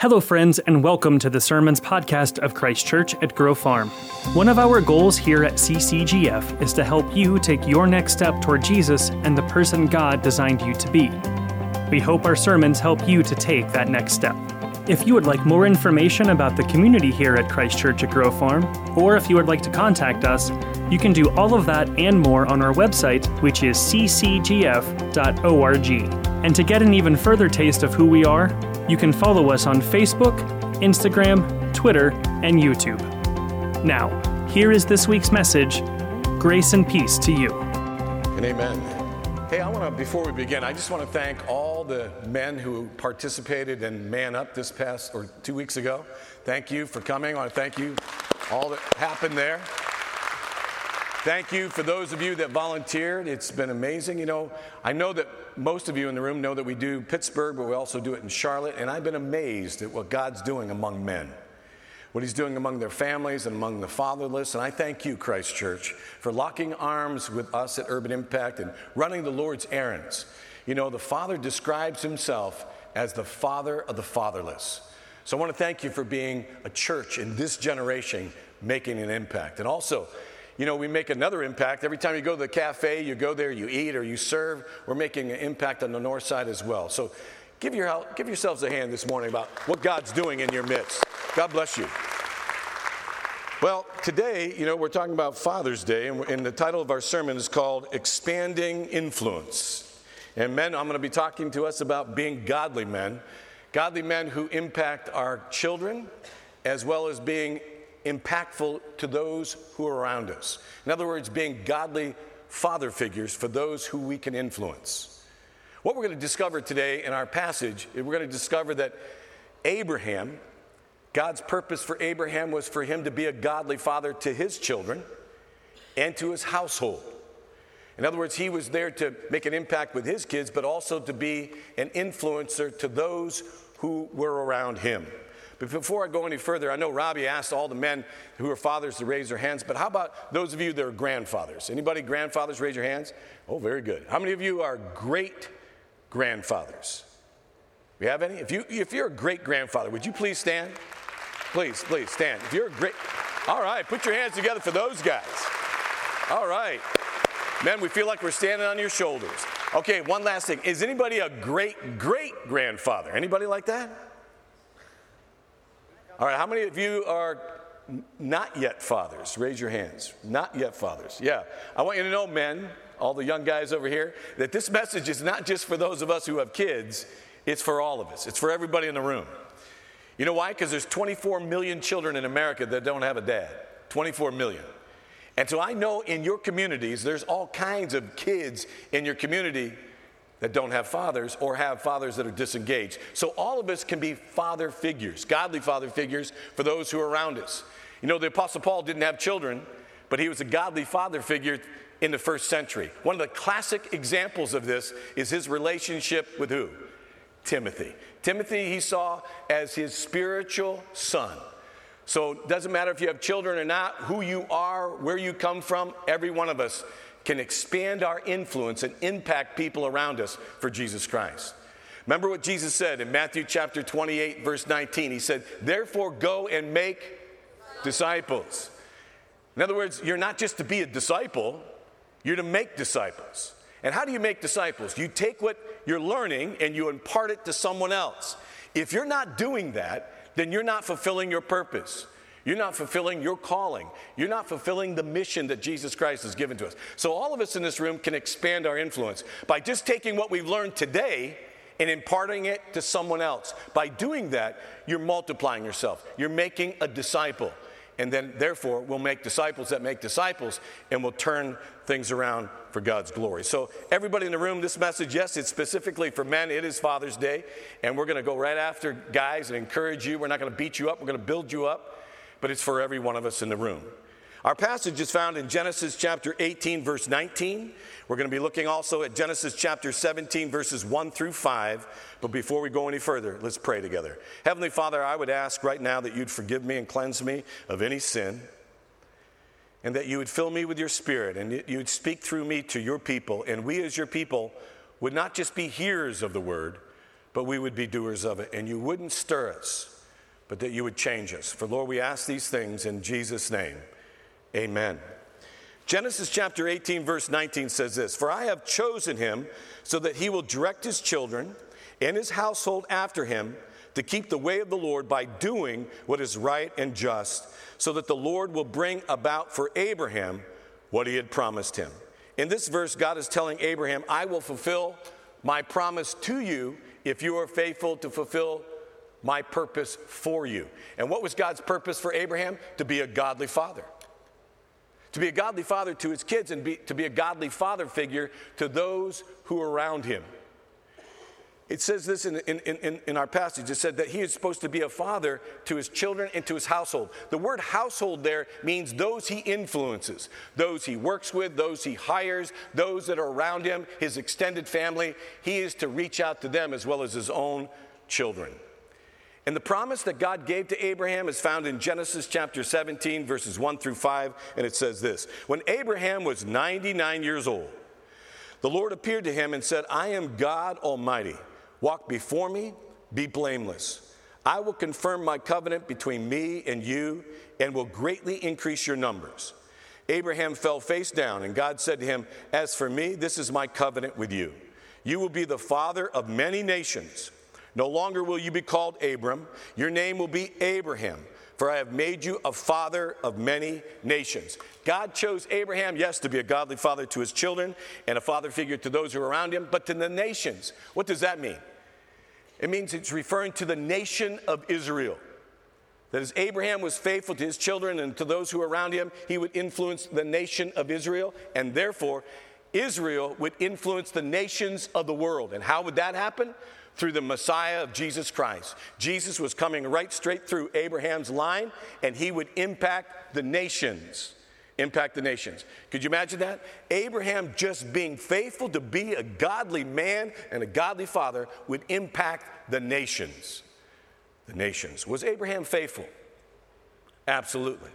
Hello, friends, and welcome to the Sermons podcast of Christ Church at Grove Farm. One of our goals here at CCGF is to help you take your next step toward Jesus and the person God designed you to be. We hope our sermons help you to take that next step. If you would like more information about the community here at Christ Church at Grove Farm, or if you would like to contact us, you can do all of that and more on our website, which is ccgf.org. And to get an even further taste of who we are, you can follow us on Facebook, Instagram, Twitter, and YouTube. Now, here is this week's message Grace and peace to you. And amen. Hey, I want to, before we begin, I just want to thank all the men who participated in Man Up this past, or two weeks ago. Thank you for coming. I want to thank you all that happened there. Thank you for those of you that volunteered. It's been amazing. You know, I know that most of you in the room know that we do Pittsburgh, but we also do it in Charlotte, and I've been amazed at what God's doing among men, what He's doing among their families and among the fatherless. And I thank you, Christ Church, for locking arms with us at Urban Impact and running the Lord's errands. You know, the Father describes Himself as the Father of the fatherless. So I want to thank you for being a church in this generation making an impact. And also, you know, we make another impact. Every time you go to the cafe, you go there, you eat, or you serve, we're making an impact on the north side as well. So give, your, give yourselves a hand this morning about what God's doing in your midst. God bless you. Well, today, you know, we're talking about Father's Day, and, and the title of our sermon is called Expanding Influence. And men, I'm going to be talking to us about being godly men, godly men who impact our children, as well as being impactful to those who are around us. In other words, being godly father figures for those who we can influence. What we're going to discover today in our passage, we're going to discover that Abraham, God's purpose for Abraham was for him to be a godly father to his children and to his household. In other words, he was there to make an impact with his kids, but also to be an influencer to those who were around him. But before I go any further, I know Robbie asked all the men who are fathers to raise their hands, but how about those of you that are grandfathers? Anybody grandfathers, raise your hands? Oh, very good. How many of you are great grandfathers? We have any? If, you, if you're a great grandfather, would you please stand? Please, please stand. If you're a great, all right, put your hands together for those guys. All right. Men, we feel like we're standing on your shoulders. Okay, one last thing. Is anybody a great great grandfather? Anybody like that? All right, how many of you are not yet fathers? Raise your hands. Not yet fathers. Yeah. I want you to know, men, all the young guys over here, that this message is not just for those of us who have kids, it's for all of us. It's for everybody in the room. You know why? Because there's 24 million children in America that don't have a dad. 24 million. And so I know in your communities, there's all kinds of kids in your community that don't have fathers or have fathers that are disengaged. So all of us can be father figures, godly father figures for those who are around us. You know, the Apostle Paul didn't have children, but he was a godly father figure in the first century. One of the classic examples of this is his relationship with who? Timothy. Timothy he saw as his spiritual son. So it doesn't matter if you have children or not, who you are, where you come from, every one of us can expand our influence and impact people around us for Jesus Christ. Remember what Jesus said in Matthew chapter 28, verse 19. He said, Therefore, go and make disciples. In other words, you're not just to be a disciple, you're to make disciples. And how do you make disciples? You take what you're learning and you impart it to someone else. If you're not doing that, then you're not fulfilling your purpose. You're not fulfilling your calling. You're not fulfilling the mission that Jesus Christ has given to us. So, all of us in this room can expand our influence by just taking what we've learned today and imparting it to someone else. By doing that, you're multiplying yourself, you're making a disciple. And then, therefore, we'll make disciples that make disciples and we'll turn things around for God's glory. So, everybody in the room, this message, yes, it's specifically for men. It is Father's Day. And we're going to go right after guys and encourage you. We're not going to beat you up, we're going to build you up but it's for every one of us in the room. Our passage is found in Genesis chapter 18, verse 19. We're going to be looking also at Genesis chapter 17, verses 1 through 5. But before we go any further, let's pray together. Heavenly Father, I would ask right now that you'd forgive me and cleanse me of any sin, and that you would fill me with your spirit, and you'd speak through me to your people. And we, as your people, would not just be hearers of the word, but we would be doers of it. And you wouldn't stir us, but that you would change us. For Lord, we ask these things in Jesus' name. Amen. Genesis chapter 18, verse 19 says this For I have chosen him so that he will direct his children and his household after him to keep the way of the Lord by doing what is right and just, so that the Lord will bring about for Abraham what he had promised him. In this verse, God is telling Abraham, I will fulfill my promise to you if you are faithful to fulfill my purpose for you. And what was God's purpose for Abraham? To be a godly father. To be a godly father to his kids and be, to be a godly father figure to those who are around him. It says this in, in, in, in, our passage. It said that he is supposed to be a father to his children and to his household. The word household there means those he influences, those he works with, those he hires, those that are around him, his extended family. He is to reach out to them as well as his own children. And the promise that God gave to Abraham is found in Genesis chapter 17, verses 1 through 5, and it says this When Abraham was 99 years old, the Lord appeared to him and said, I am God Almighty. Walk before me, be blameless. I will confirm my covenant between me and you and will greatly increase your numbers. Abraham fell face down, and God said to him, As for me, this is my covenant with you. You will be the father of many nations. No longer will you be called Abram, your name will be Abraham, for I have made you a father of many nations. God chose Abraham, yes, to be a godly father to his children and a father figure to those who are around him, but to the nations. What does that mean? It means it's referring to the nation of Israel. That as Abraham was faithful to his children and to those who were around him, he would influence the nation of Israel, and therefore, Israel would influence the nations of the world. And how would that happen? Through the Messiah of Jesus Christ. Jesus was coming right straight through Abraham's line, and he would impact the nations impact the nations. Could you imagine that? Abraham just being faithful to be a godly man and a godly father would impact the nations. The nations. Was Abraham faithful? Absolutely.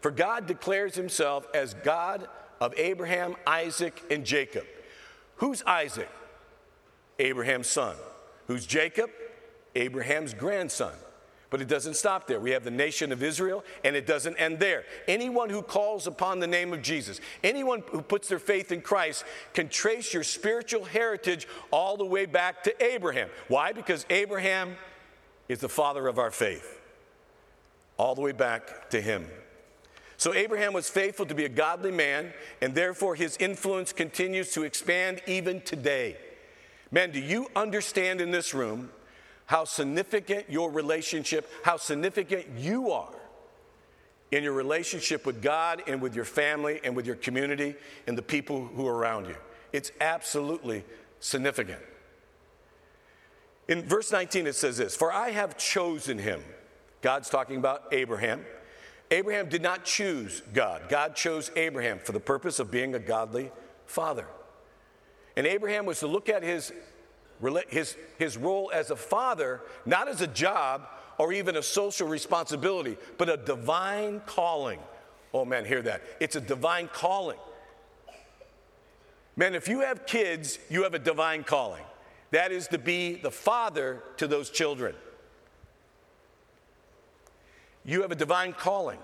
For God declares himself as God of Abraham, Isaac, and Jacob. Who's Isaac? Abraham's son. Who's Jacob? Abraham's grandson. But it doesn't stop there. We have the nation of Israel, and it doesn't end there. Anyone who calls upon the name of Jesus, anyone who puts their faith in Christ, can trace your spiritual heritage all the way back to Abraham. Why? Because Abraham is the father of our faith, all the way back to him. So Abraham was faithful to be a godly man, and therefore his influence continues to expand even today. Men, do you understand in this room how significant your relationship, how significant you are in your relationship with God and with your family and with your community and the people who are around you. It's absolutely significant. In verse 19, it says this For I have chosen him. God's talking about Abraham. Abraham did not choose God, God chose Abraham for the purpose of being a godly father. And Abraham was to look at his his, his role as a father, not as a job or even a social responsibility, but a divine calling. Oh man, hear that. It's a divine calling. Man, if you have kids, you have a divine calling. That is to be the father to those children. You have a divine calling.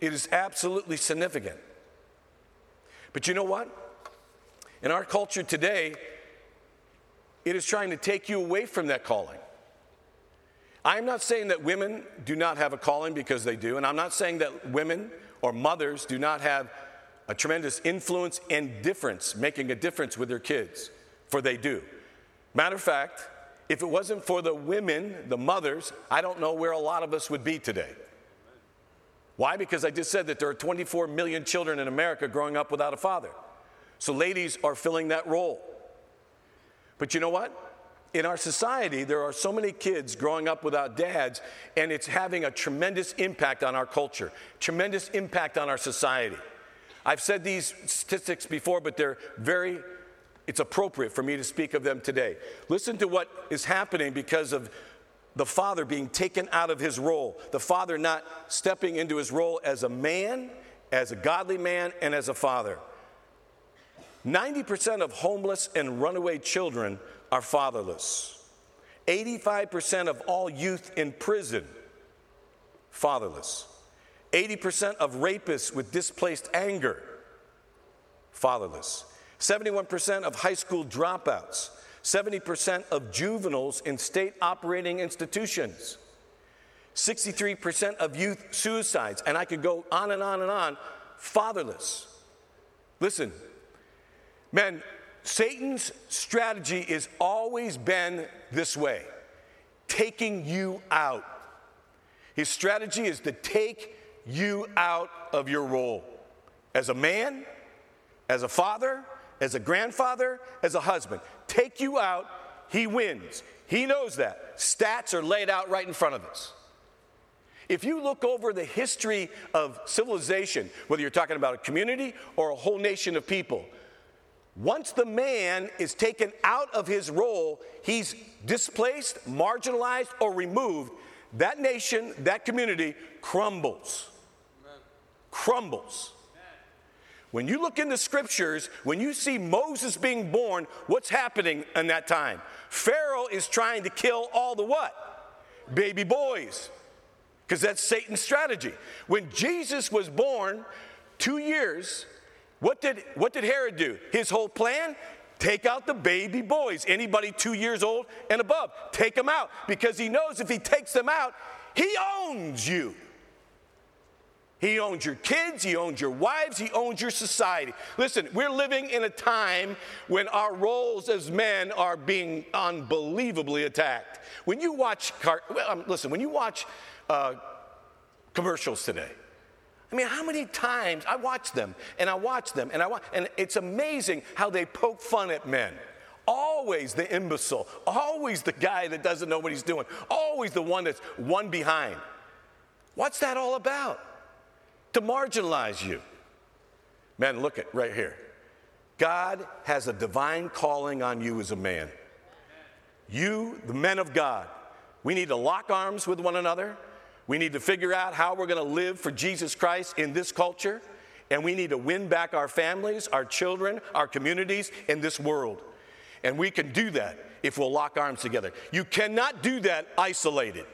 It is absolutely significant. But you know what? In our culture today, it is trying to take you away from that calling. I'm not saying that women do not have a calling because they do, and I'm not saying that women or mothers do not have a tremendous influence and difference, making a difference with their kids, for they do. Matter of fact, if it wasn't for the women, the mothers, I don't know where a lot of us would be today. Why? Because I just said that there are 24 million children in America growing up without a father. So ladies are filling that role. But you know what? In our society, there are so many kids growing up without dads, and it's having a tremendous impact on our culture, tremendous impact on our society. I've said these statistics before, but they're very, it's appropriate for me to speak of them today. Listen to what is happening because of the father being taken out of his role, the father not stepping into his role as a man, as a godly man, and as a father. 90% of homeless and runaway children are fatherless. 85% of all youth in prison, fatherless. 80% of rapists with displaced anger, fatherless. 71% of high school dropouts. 70% of juveniles in state operating institutions. 63% of youth suicides, and I could go on and on and on, fatherless. Listen, man, Satan's strategy has always been this way taking you out. His strategy is to take you out of your role as a man, as a father, as a grandfather, as a husband. Take you out, he wins. He knows that. Stats are laid out right in front of us. If you look over the history of civilization, whether you're talking about a community or a whole nation of people, once the man is taken out of his role, he's displaced, marginalized, or removed, that nation, that community crumbles. Amen. Crumbles. When you look in the scriptures, when you see Moses being born, what's happening in that time? Pharaoh is trying to kill all the what? Baby boys because that's Satan's strategy. When Jesus was born, two years, what did, what did Herod do? His whole plan? Take out the baby boys, anybody two years old and above. Take them out because he knows if he takes them out, he owns you. He owns your kids, he owns your wives, he owns your society. Listen, we're living in a time when our roles as men are being unbelievably attacked. When you watch, car- well, um, listen, when you watch uh, commercials today. I mean, how many times I watch them and I watch them and I watch, and it's amazing how they poke fun at men. Always the imbecile, always the guy that doesn't know what he's doing, always the one that's one behind. What's that all about? To marginalize you. Men, look at right here. God has a divine calling on you as a man. You, the men of God, we need to lock arms with one another. We need to figure out how we're going to live for Jesus Christ in this culture, and we need to win back our families, our children, our communities in this world. And we can do that if we'll lock arms together. You cannot do that isolated.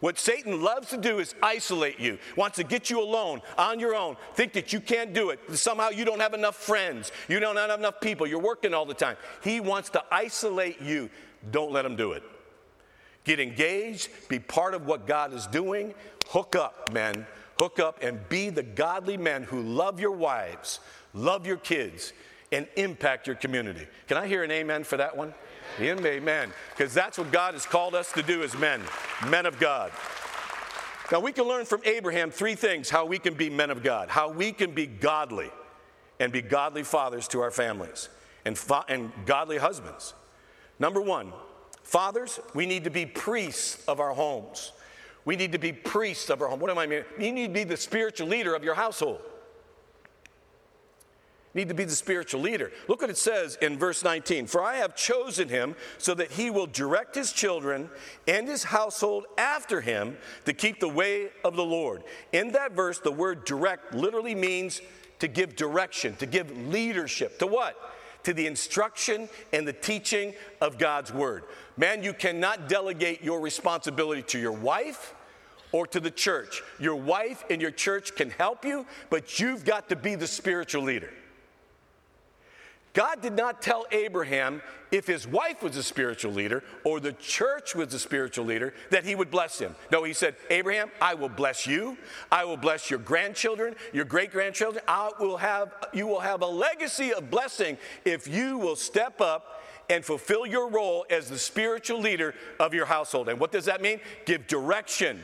What Satan loves to do is isolate you, wants to get you alone, on your own, think that you can't do it. Somehow you don't have enough friends, you don't have enough people, you're working all the time. He wants to isolate you. Don't let him do it. Get engaged, be part of what God is doing. Hook up, men. Hook up and be the godly men who love your wives, love your kids, and impact your community. Can I hear an amen for that one? Amen. Because that's what God has called us to do as men, men of God. Now, we can learn from Abraham three things how we can be men of God, how we can be godly and be godly fathers to our families and, fa- and godly husbands. Number one, Fathers, we need to be priests of our homes. We need to be priests of our home. What am I mean? You need to be the spiritual leader of your household. You need to be the spiritual leader. Look what it says in verse 19 For I have chosen him so that he will direct his children and his household after him to keep the way of the Lord. In that verse, the word direct literally means to give direction, to give leadership. To what? To the instruction and the teaching of God's word. Man, you cannot delegate your responsibility to your wife or to the church. Your wife and your church can help you, but you've got to be the spiritual leader. God did not tell Abraham if his wife was a spiritual leader or the church was a spiritual leader that he would bless him. No, he said, Abraham, I will bless you. I will bless your grandchildren, your great grandchildren. I will have, you will have a legacy of blessing if you will step up and fulfill your role as the spiritual leader of your household. And what does that mean? Give direction,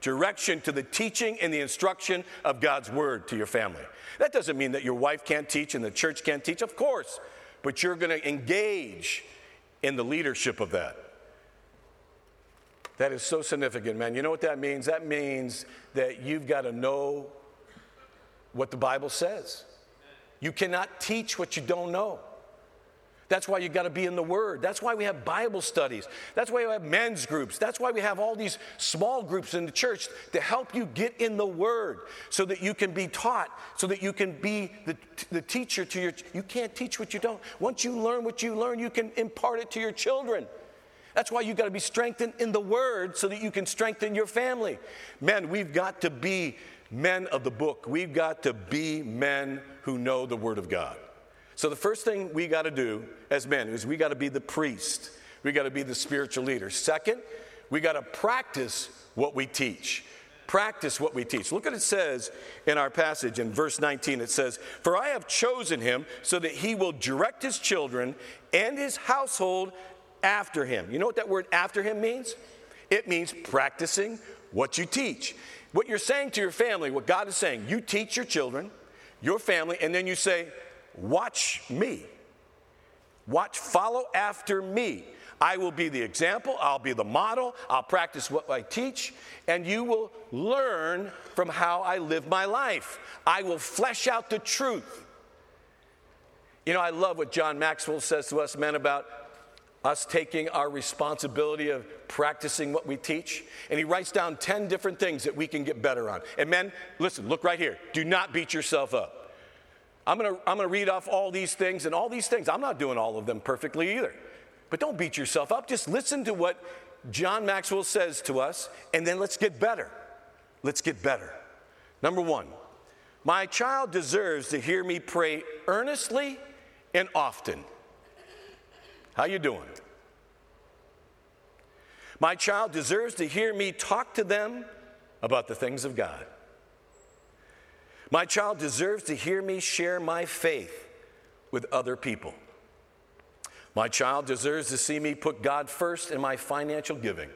direction to the teaching and the instruction of God's word to your family. That doesn't mean that your wife can't teach and the church can't teach, of course, but you're going to engage in the leadership of that. That is so significant, man. You know what that means? That means that you've got to know what the Bible says. You cannot teach what you don't know. That's why you've got to be in the Word. That's why we have Bible studies. That's why we have men's groups. That's why we have all these small groups in the church to help you get in the Word so that you can be taught, so that you can be the, the teacher to your. You can't teach what you don't. Once you learn what you learn, you can impart it to your children. That's why you've got to be strengthened in the Word so that you can strengthen your family. Men, we've got to be men of the book. We've got to be men who know the Word of God. So the first thing we got to do as men is we got to be the priest. We got to be the spiritual leader. Second, we got to practice what we teach. Practice what we teach. Look at it says in our passage in verse 19. It says, For I have chosen him so that he will direct his children and his household after him. You know what that word after him means? It means practicing what you teach. What you're saying to your family, what God is saying, you teach your children, your family, and then you say, Watch me. Watch, follow after me. I will be the example, I'll be the model, I'll practice what I teach, and you will learn from how I live my life. I will flesh out the truth. You know, I love what John Maxwell says to us men about us taking our responsibility of practicing what we teach. And he writes down 10 different things that we can get better on. And men, listen, look right here. Do not beat yourself up. I'm going to I'm going to read off all these things and all these things. I'm not doing all of them perfectly either. But don't beat yourself up. Just listen to what John Maxwell says to us, and then let's get better. Let's get better. Number one, my child deserves to hear me pray earnestly and often. How you doing? My child deserves to hear me talk to them about the things of God. My child deserves to hear me share my faith with other people. My child deserves to see me put God first in my financial giving.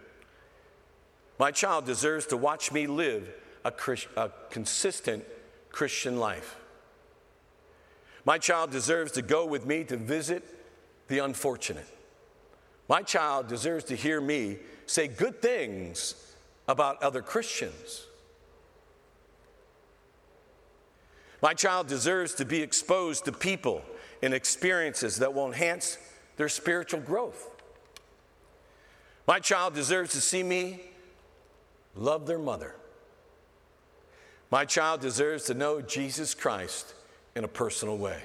My child deserves to watch me live a, Christ, a consistent Christian life. My child deserves to go with me to visit the unfortunate. My child deserves to hear me say good things about other Christians. My child deserves to be exposed to people and experiences that will enhance their spiritual growth. My child deserves to see me love their mother. My child deserves to know Jesus Christ in a personal way.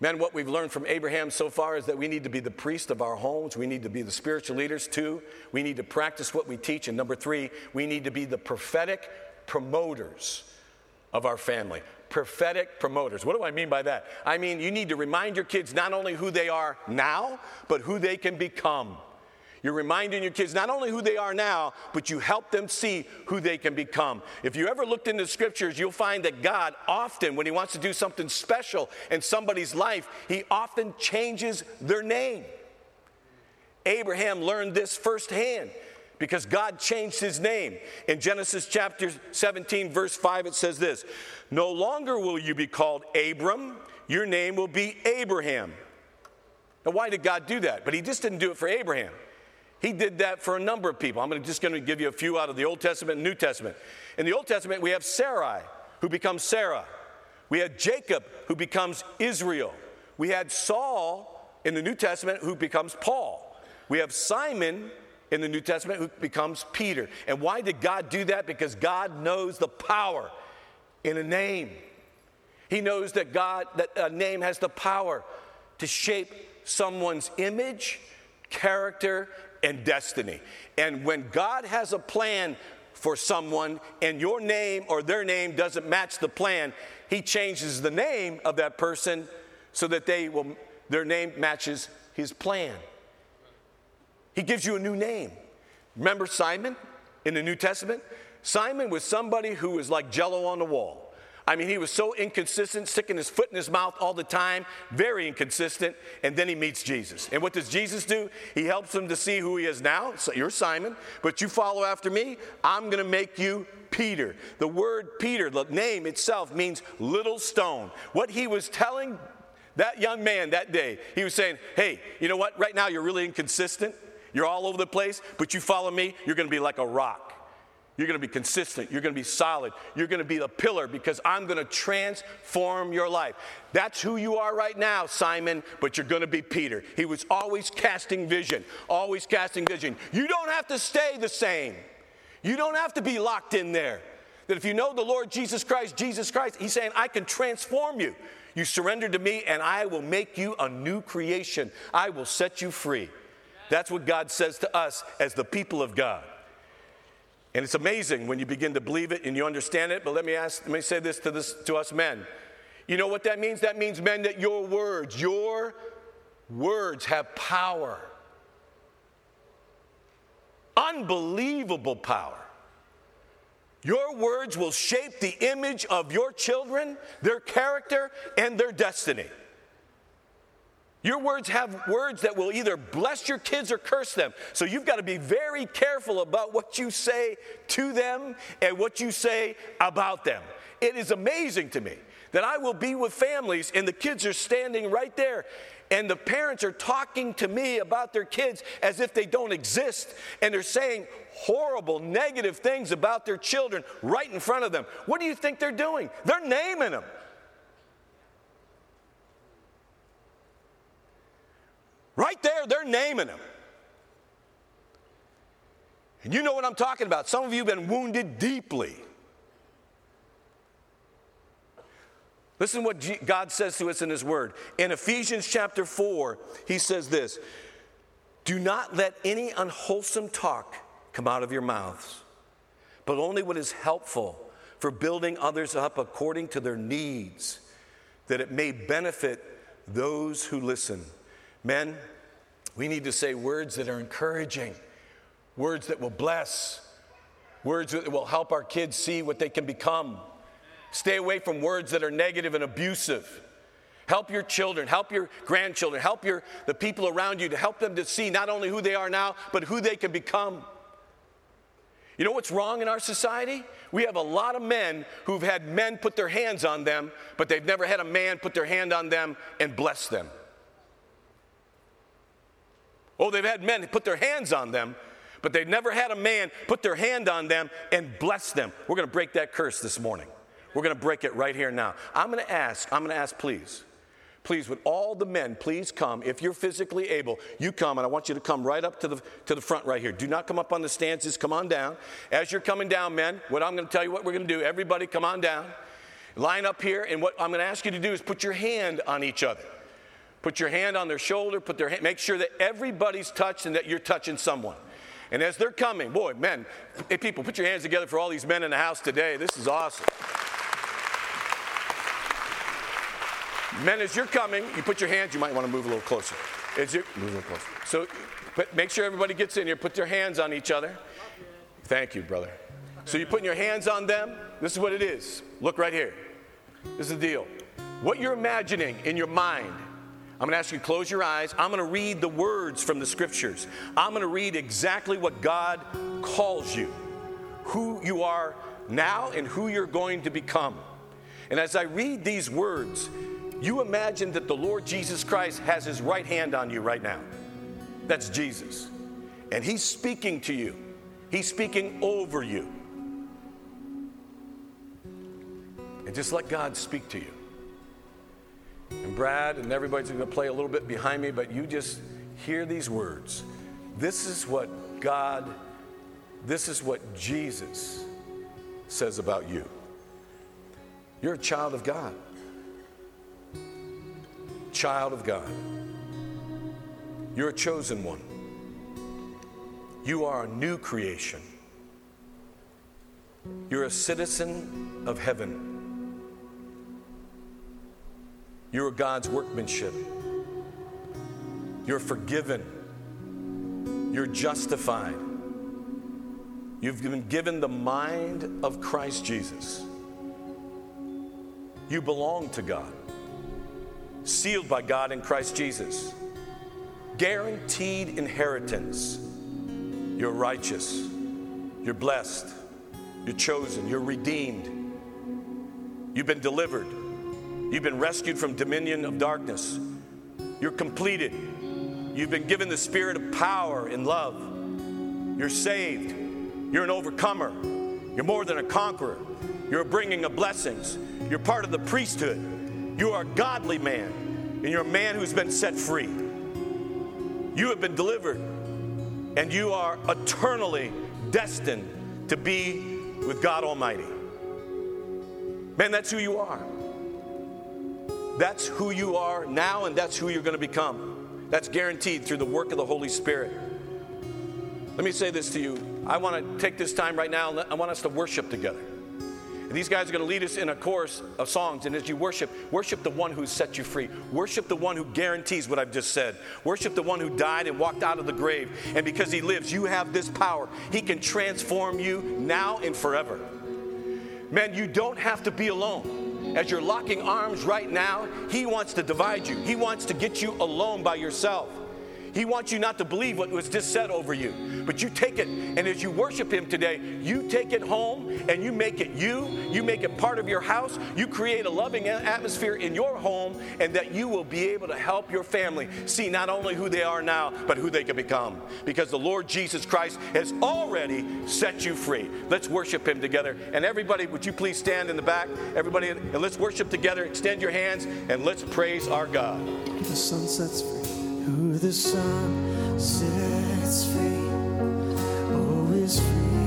Man, what we've learned from Abraham so far is that we need to be the priest of our homes. We need to be the spiritual leaders. too. we need to practice what we teach. And number three, we need to be the prophetic promoters of our family. Prophetic promoters. What do I mean by that? I mean, you need to remind your kids not only who they are now, but who they can become. You're reminding your kids not only who they are now, but you help them see who they can become. If you ever looked into the scriptures, you'll find that God often, when He wants to do something special in somebody's life, He often changes their name. Abraham learned this firsthand because God changed his name. In Genesis chapter 17, verse 5, it says this No longer will you be called Abram, your name will be Abraham. Now, why did God do that? But he just didn't do it for Abraham. He did that for a number of people. I'm just going to give you a few out of the Old Testament and New Testament. In the Old Testament, we have Sarai, who becomes Sarah. We had Jacob, who becomes Israel. We had Saul in the New Testament, who becomes Paul. We have Simon, in the New Testament who becomes Peter. And why did God do that? Because God knows the power in a name. He knows that God that a name has the power to shape someone's image, character, and destiny. And when God has a plan for someone and your name or their name doesn't match the plan, he changes the name of that person so that they will their name matches his plan. He gives you a new name. Remember Simon in the New Testament? Simon was somebody who was like jello on the wall. I mean, he was so inconsistent, sticking his foot in his mouth all the time, very inconsistent, and then he meets Jesus. And what does Jesus do? He helps him to see who he is now. So you're Simon, but you follow after me. I'm going to make you Peter. The word Peter, the name itself, means little stone. What he was telling that young man that day, he was saying, Hey, you know what? Right now you're really inconsistent. You're all over the place, but you follow me, you're going to be like a rock. You're going to be consistent. You're going to be solid. You're going to be the pillar because I'm going to transform your life. That's who you are right now, Simon, but you're going to be Peter. He was always casting vision, always casting vision. You don't have to stay the same, you don't have to be locked in there. That if you know the Lord Jesus Christ, Jesus Christ, He's saying, I can transform you. You surrender to me, and I will make you a new creation. I will set you free. That's what God says to us as the people of God. And it's amazing when you begin to believe it and you understand it. But let me ask, let me say this to, this to us men. You know what that means? That means, men, that your words, your words have power. Unbelievable power. Your words will shape the image of your children, their character, and their destiny. Your words have words that will either bless your kids or curse them. So you've got to be very careful about what you say to them and what you say about them. It is amazing to me that I will be with families and the kids are standing right there and the parents are talking to me about their kids as if they don't exist and they're saying horrible negative things about their children right in front of them. What do you think they're doing? They're naming them. Right there, they're naming them. And you know what I'm talking about. Some of you have been wounded deeply. Listen what God says to us in His Word. In Ephesians chapter 4, He says this Do not let any unwholesome talk come out of your mouths, but only what is helpful for building others up according to their needs, that it may benefit those who listen. Men, we need to say words that are encouraging, words that will bless, words that will help our kids see what they can become. Stay away from words that are negative and abusive. Help your children, help your grandchildren, help your, the people around you to help them to see not only who they are now, but who they can become. You know what's wrong in our society? We have a lot of men who've had men put their hands on them, but they've never had a man put their hand on them and bless them. Oh, they've had men put their hands on them, but they've never had a man put their hand on them and bless them. We're going to break that curse this morning. We're going to break it right here now. I'm going to ask, I'm going to ask, please. Please, would all the men please come? If you're physically able, you come, and I want you to come right up to the, to the front right here. Do not come up on the stands, just come on down. As you're coming down, men, what I'm going to tell you what we're going to do, everybody come on down. Line up here, and what I'm going to ask you to do is put your hand on each other. Put your hand on their shoulder, put their hand, make sure that everybody's touched and that you're touching someone. And as they're coming, boy, men, hey, people, put your hands together for all these men in the house today. This is awesome. Men, as you're coming, you put your hands, you might want to move a little closer. As you move a little closer. So but make sure everybody gets in here, put their hands on each other. Thank you, brother. So you're putting your hands on them. This is what it is. Look right here. This is the deal. What you're imagining in your mind I'm going to ask you to close your eyes. I'm going to read the words from the scriptures. I'm going to read exactly what God calls you, who you are now, and who you're going to become. And as I read these words, you imagine that the Lord Jesus Christ has his right hand on you right now. That's Jesus. And he's speaking to you, he's speaking over you. And just let God speak to you and Brad and everybody's going to play a little bit behind me, but you just hear these words. This is what God, this is what Jesus says about you. You're a child of God. Child of God. You're a chosen one. You are a new creation. You're a citizen of heaven. You are God's workmanship. You're forgiven. You're justified. You've been given the mind of Christ Jesus. You belong to God, sealed by God in Christ Jesus. Guaranteed inheritance. You're righteous. You're blessed. You're chosen. You're redeemed. You've been delivered. You've been rescued from dominion of darkness. You're completed. You've been given the spirit of power and love. You're saved. You're an overcomer. You're more than a conqueror. You're bringing of blessings. You're part of the priesthood. You are a godly man, and you're a man who's been set free. You have been delivered, and you are eternally destined to be with God Almighty. Man, that's who you are. That's who you are now, and that's who you're going to become. That's guaranteed through the work of the Holy Spirit. Let me say this to you. I want to take this time right now, and I want us to worship together. And these guys are going to lead us in a chorus of songs. And as you worship, worship the one who set you free. Worship the one who guarantees what I've just said. Worship the one who died and walked out of the grave. And because he lives, you have this power. He can transform you now and forever. Man, you don't have to be alone. As you're locking arms right now, he wants to divide you, he wants to get you alone by yourself. He wants you not to believe what was just said over you, but you take it, and as you worship Him today, you take it home and you make it you. You make it part of your house. You create a loving atmosphere in your home, and that you will be able to help your family see not only who they are now, but who they can become. Because the Lord Jesus Christ has already set you free. Let's worship Him together. And everybody, would you please stand in the back? Everybody, and let's worship together. Extend your hands and let's praise our God. The Son sets free. Who the Son sets free, always free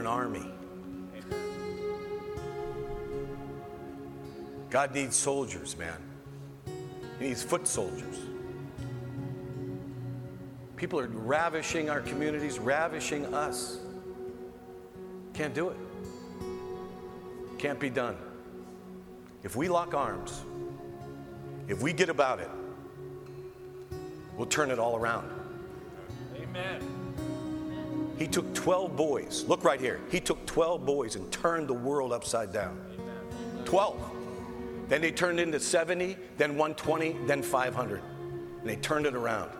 an army. God needs soldiers, man. He needs foot soldiers. People are ravishing our communities, ravishing us. Can't do it. Can't be done. If we lock arms, if we get about it, we'll turn it all around. He took 12 boys. Look right here. He took 12 boys and turned the world upside down. 12. Then they turned into 70, then 120, then 500. And they turned it around.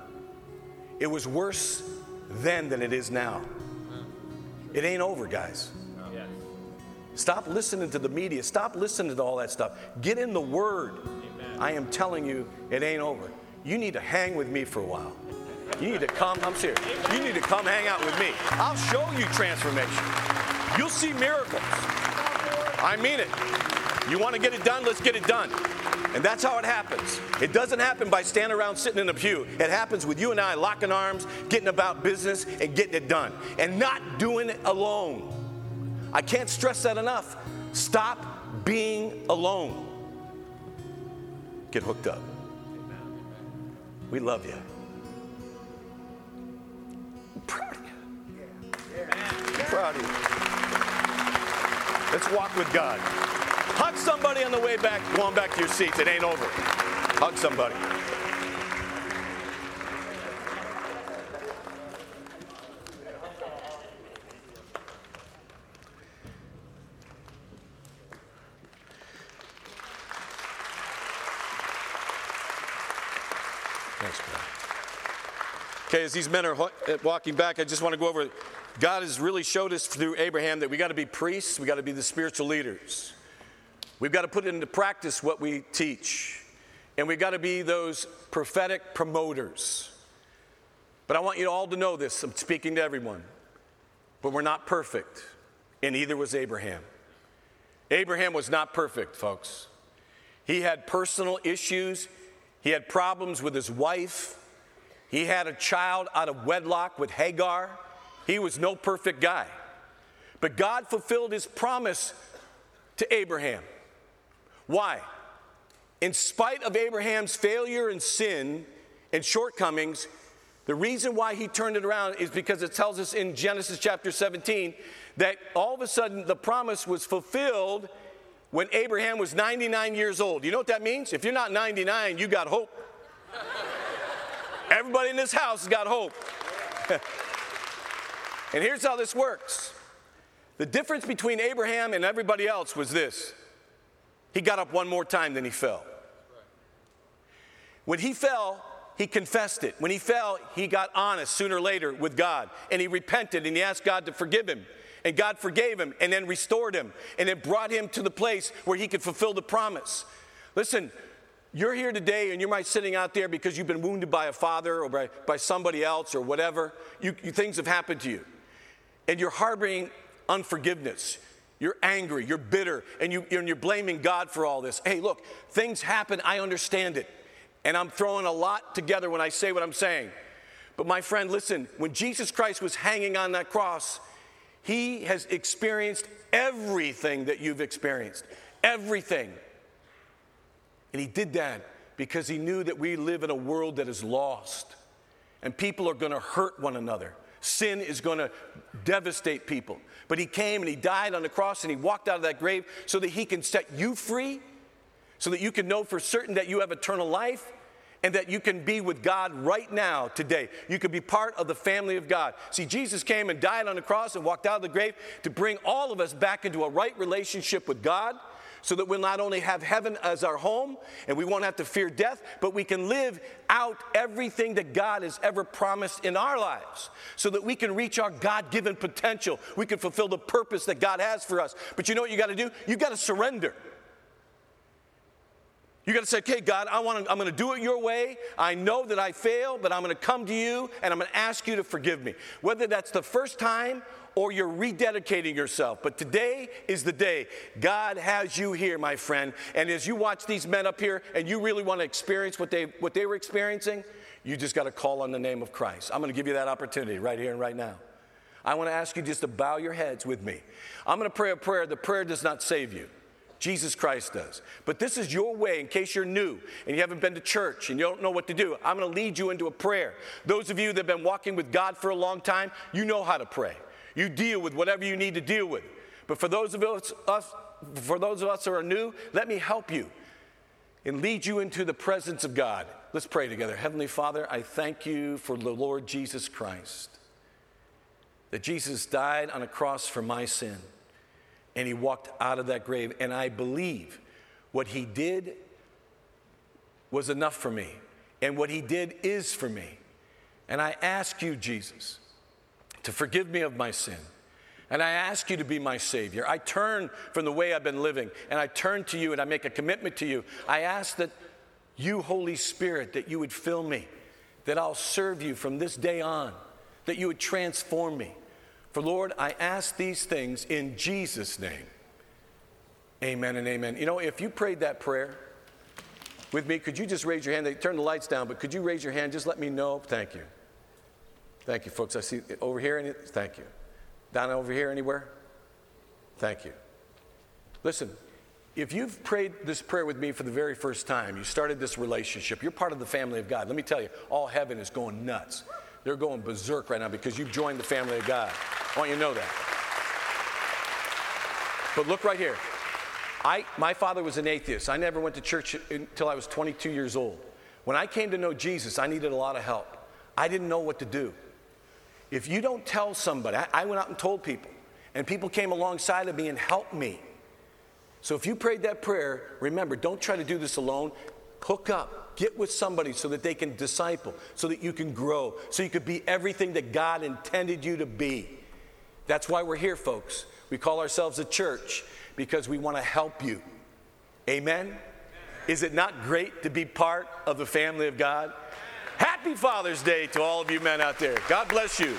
It was worse then than it is now. It ain't over, guys. Stop listening to the media. Stop listening to all that stuff. Get in the Word. I am telling you, it ain't over. You need to hang with me for a while. You need to come, I'm serious. You need to come hang out with me. I'll show you transformation. You'll see miracles. I mean it. You want to get it done? Let's get it done. And that's how it happens. It doesn't happen by standing around sitting in a pew. It happens with you and I locking arms, getting about business, and getting it done. And not doing it alone. I can't stress that enough. Stop being alone. Get hooked up. We love you. I'm proud of you. I'm proud of you. Let's walk with God. Hug somebody on the way back, going back to your seats. It ain't over. Hug somebody. Thanks, Brad. Okay, as these men are uh, walking back, I just want to go over. God has really showed us through Abraham that we got to be priests, we got to be the spiritual leaders. We've got to put into practice what we teach, and we've got to be those prophetic promoters. But I want you all to know this I'm speaking to everyone. But we're not perfect, and neither was Abraham. Abraham was not perfect, folks. He had personal issues, he had problems with his wife, he had a child out of wedlock with Hagar. He was no perfect guy. But God fulfilled his promise to Abraham. Why? In spite of Abraham's failure and sin and shortcomings, the reason why he turned it around is because it tells us in Genesis chapter 17 that all of a sudden the promise was fulfilled when Abraham was 99 years old. You know what that means? If you're not 99, you got hope. Everybody in this house has got hope. and here's how this works the difference between Abraham and everybody else was this he got up one more time than he fell. When he fell, he confessed it. When he fell, he got honest sooner or later with God and he repented and he asked God to forgive him. And God forgave him and then restored him and it brought him to the place where he could fulfill the promise. Listen, you're here today and you might sitting out there because you've been wounded by a father or by, by somebody else or whatever. You, you, things have happened to you. And you're harboring unforgiveness. You're angry, you're bitter, and, you, and you're blaming God for all this. Hey, look, things happen, I understand it. And I'm throwing a lot together when I say what I'm saying. But my friend, listen, when Jesus Christ was hanging on that cross, he has experienced everything that you've experienced. Everything. And he did that because he knew that we live in a world that is lost. And people are going to hurt one another. Sin is going to devastate people. But he came and he died on the cross and he walked out of that grave so that he can set you free, so that you can know for certain that you have eternal life and that you can be with God right now, today. You can be part of the family of God. See, Jesus came and died on the cross and walked out of the grave to bring all of us back into a right relationship with God so that we'll not only have heaven as our home and we won't have to fear death, but we can live out everything that God has ever promised in our lives so that we can reach our God given potential. We can fulfill the purpose that God has for us. But you know what you got to do? You got to surrender. You got to say, okay, God, I want to, I'm going to do it your way. I know that I fail, but I'm going to come to you and I'm going to ask you to forgive me. Whether that's the first time or you're rededicating yourself. But today is the day. God has you here, my friend. And as you watch these men up here and you really want to experience what they, what they were experiencing, you just got to call on the name of Christ. I'm going to give you that opportunity right here and right now. I want to ask you just to bow your heads with me. I'm going to pray a prayer. The prayer does not save you. Jesus Christ does. But this is your way in case you're new and you haven't been to church and you don't know what to do. I'm going to lead you into a prayer. Those of you that have been walking with God for a long time, you know how to pray. You deal with whatever you need to deal with. But for those of us, us for those of us who are new, let me help you and lead you into the presence of God. Let's pray together. Heavenly Father, I thank you for the Lord Jesus Christ. That Jesus died on a cross for my sin and he walked out of that grave. And I believe what he did was enough for me, and what he did is for me. And I ask you, Jesus, to forgive me of my sin. And I ask you to be my Savior. I turn from the way I've been living and I turn to you and I make a commitment to you. I ask that you, Holy Spirit, that you would fill me, that I'll serve you from this day on, that you would transform me. For Lord, I ask these things in Jesus' name. Amen and amen. You know, if you prayed that prayer with me, could you just raise your hand? They turn the lights down, but could you raise your hand? Just let me know. Thank you. Thank you, folks. I see over here. Any, thank you. Down over here anywhere? Thank you. Listen, if you've prayed this prayer with me for the very first time, you started this relationship, you're part of the family of God. Let me tell you, all heaven is going nuts. They're going berserk right now because you've joined the family of God. I want you to know that. But look right here. I, my father was an atheist. I never went to church until I was 22 years old. When I came to know Jesus, I needed a lot of help. I didn't know what to do. If you don't tell somebody, I, I went out and told people, and people came alongside of me and helped me. So if you prayed that prayer, remember, don't try to do this alone. Hook up, get with somebody so that they can disciple, so that you can grow, so you could be everything that God intended you to be. That's why we're here, folks. We call ourselves a church because we want to help you. Amen? Is it not great to be part of the family of God? Happy Father's Day to all of you men out there. God bless you.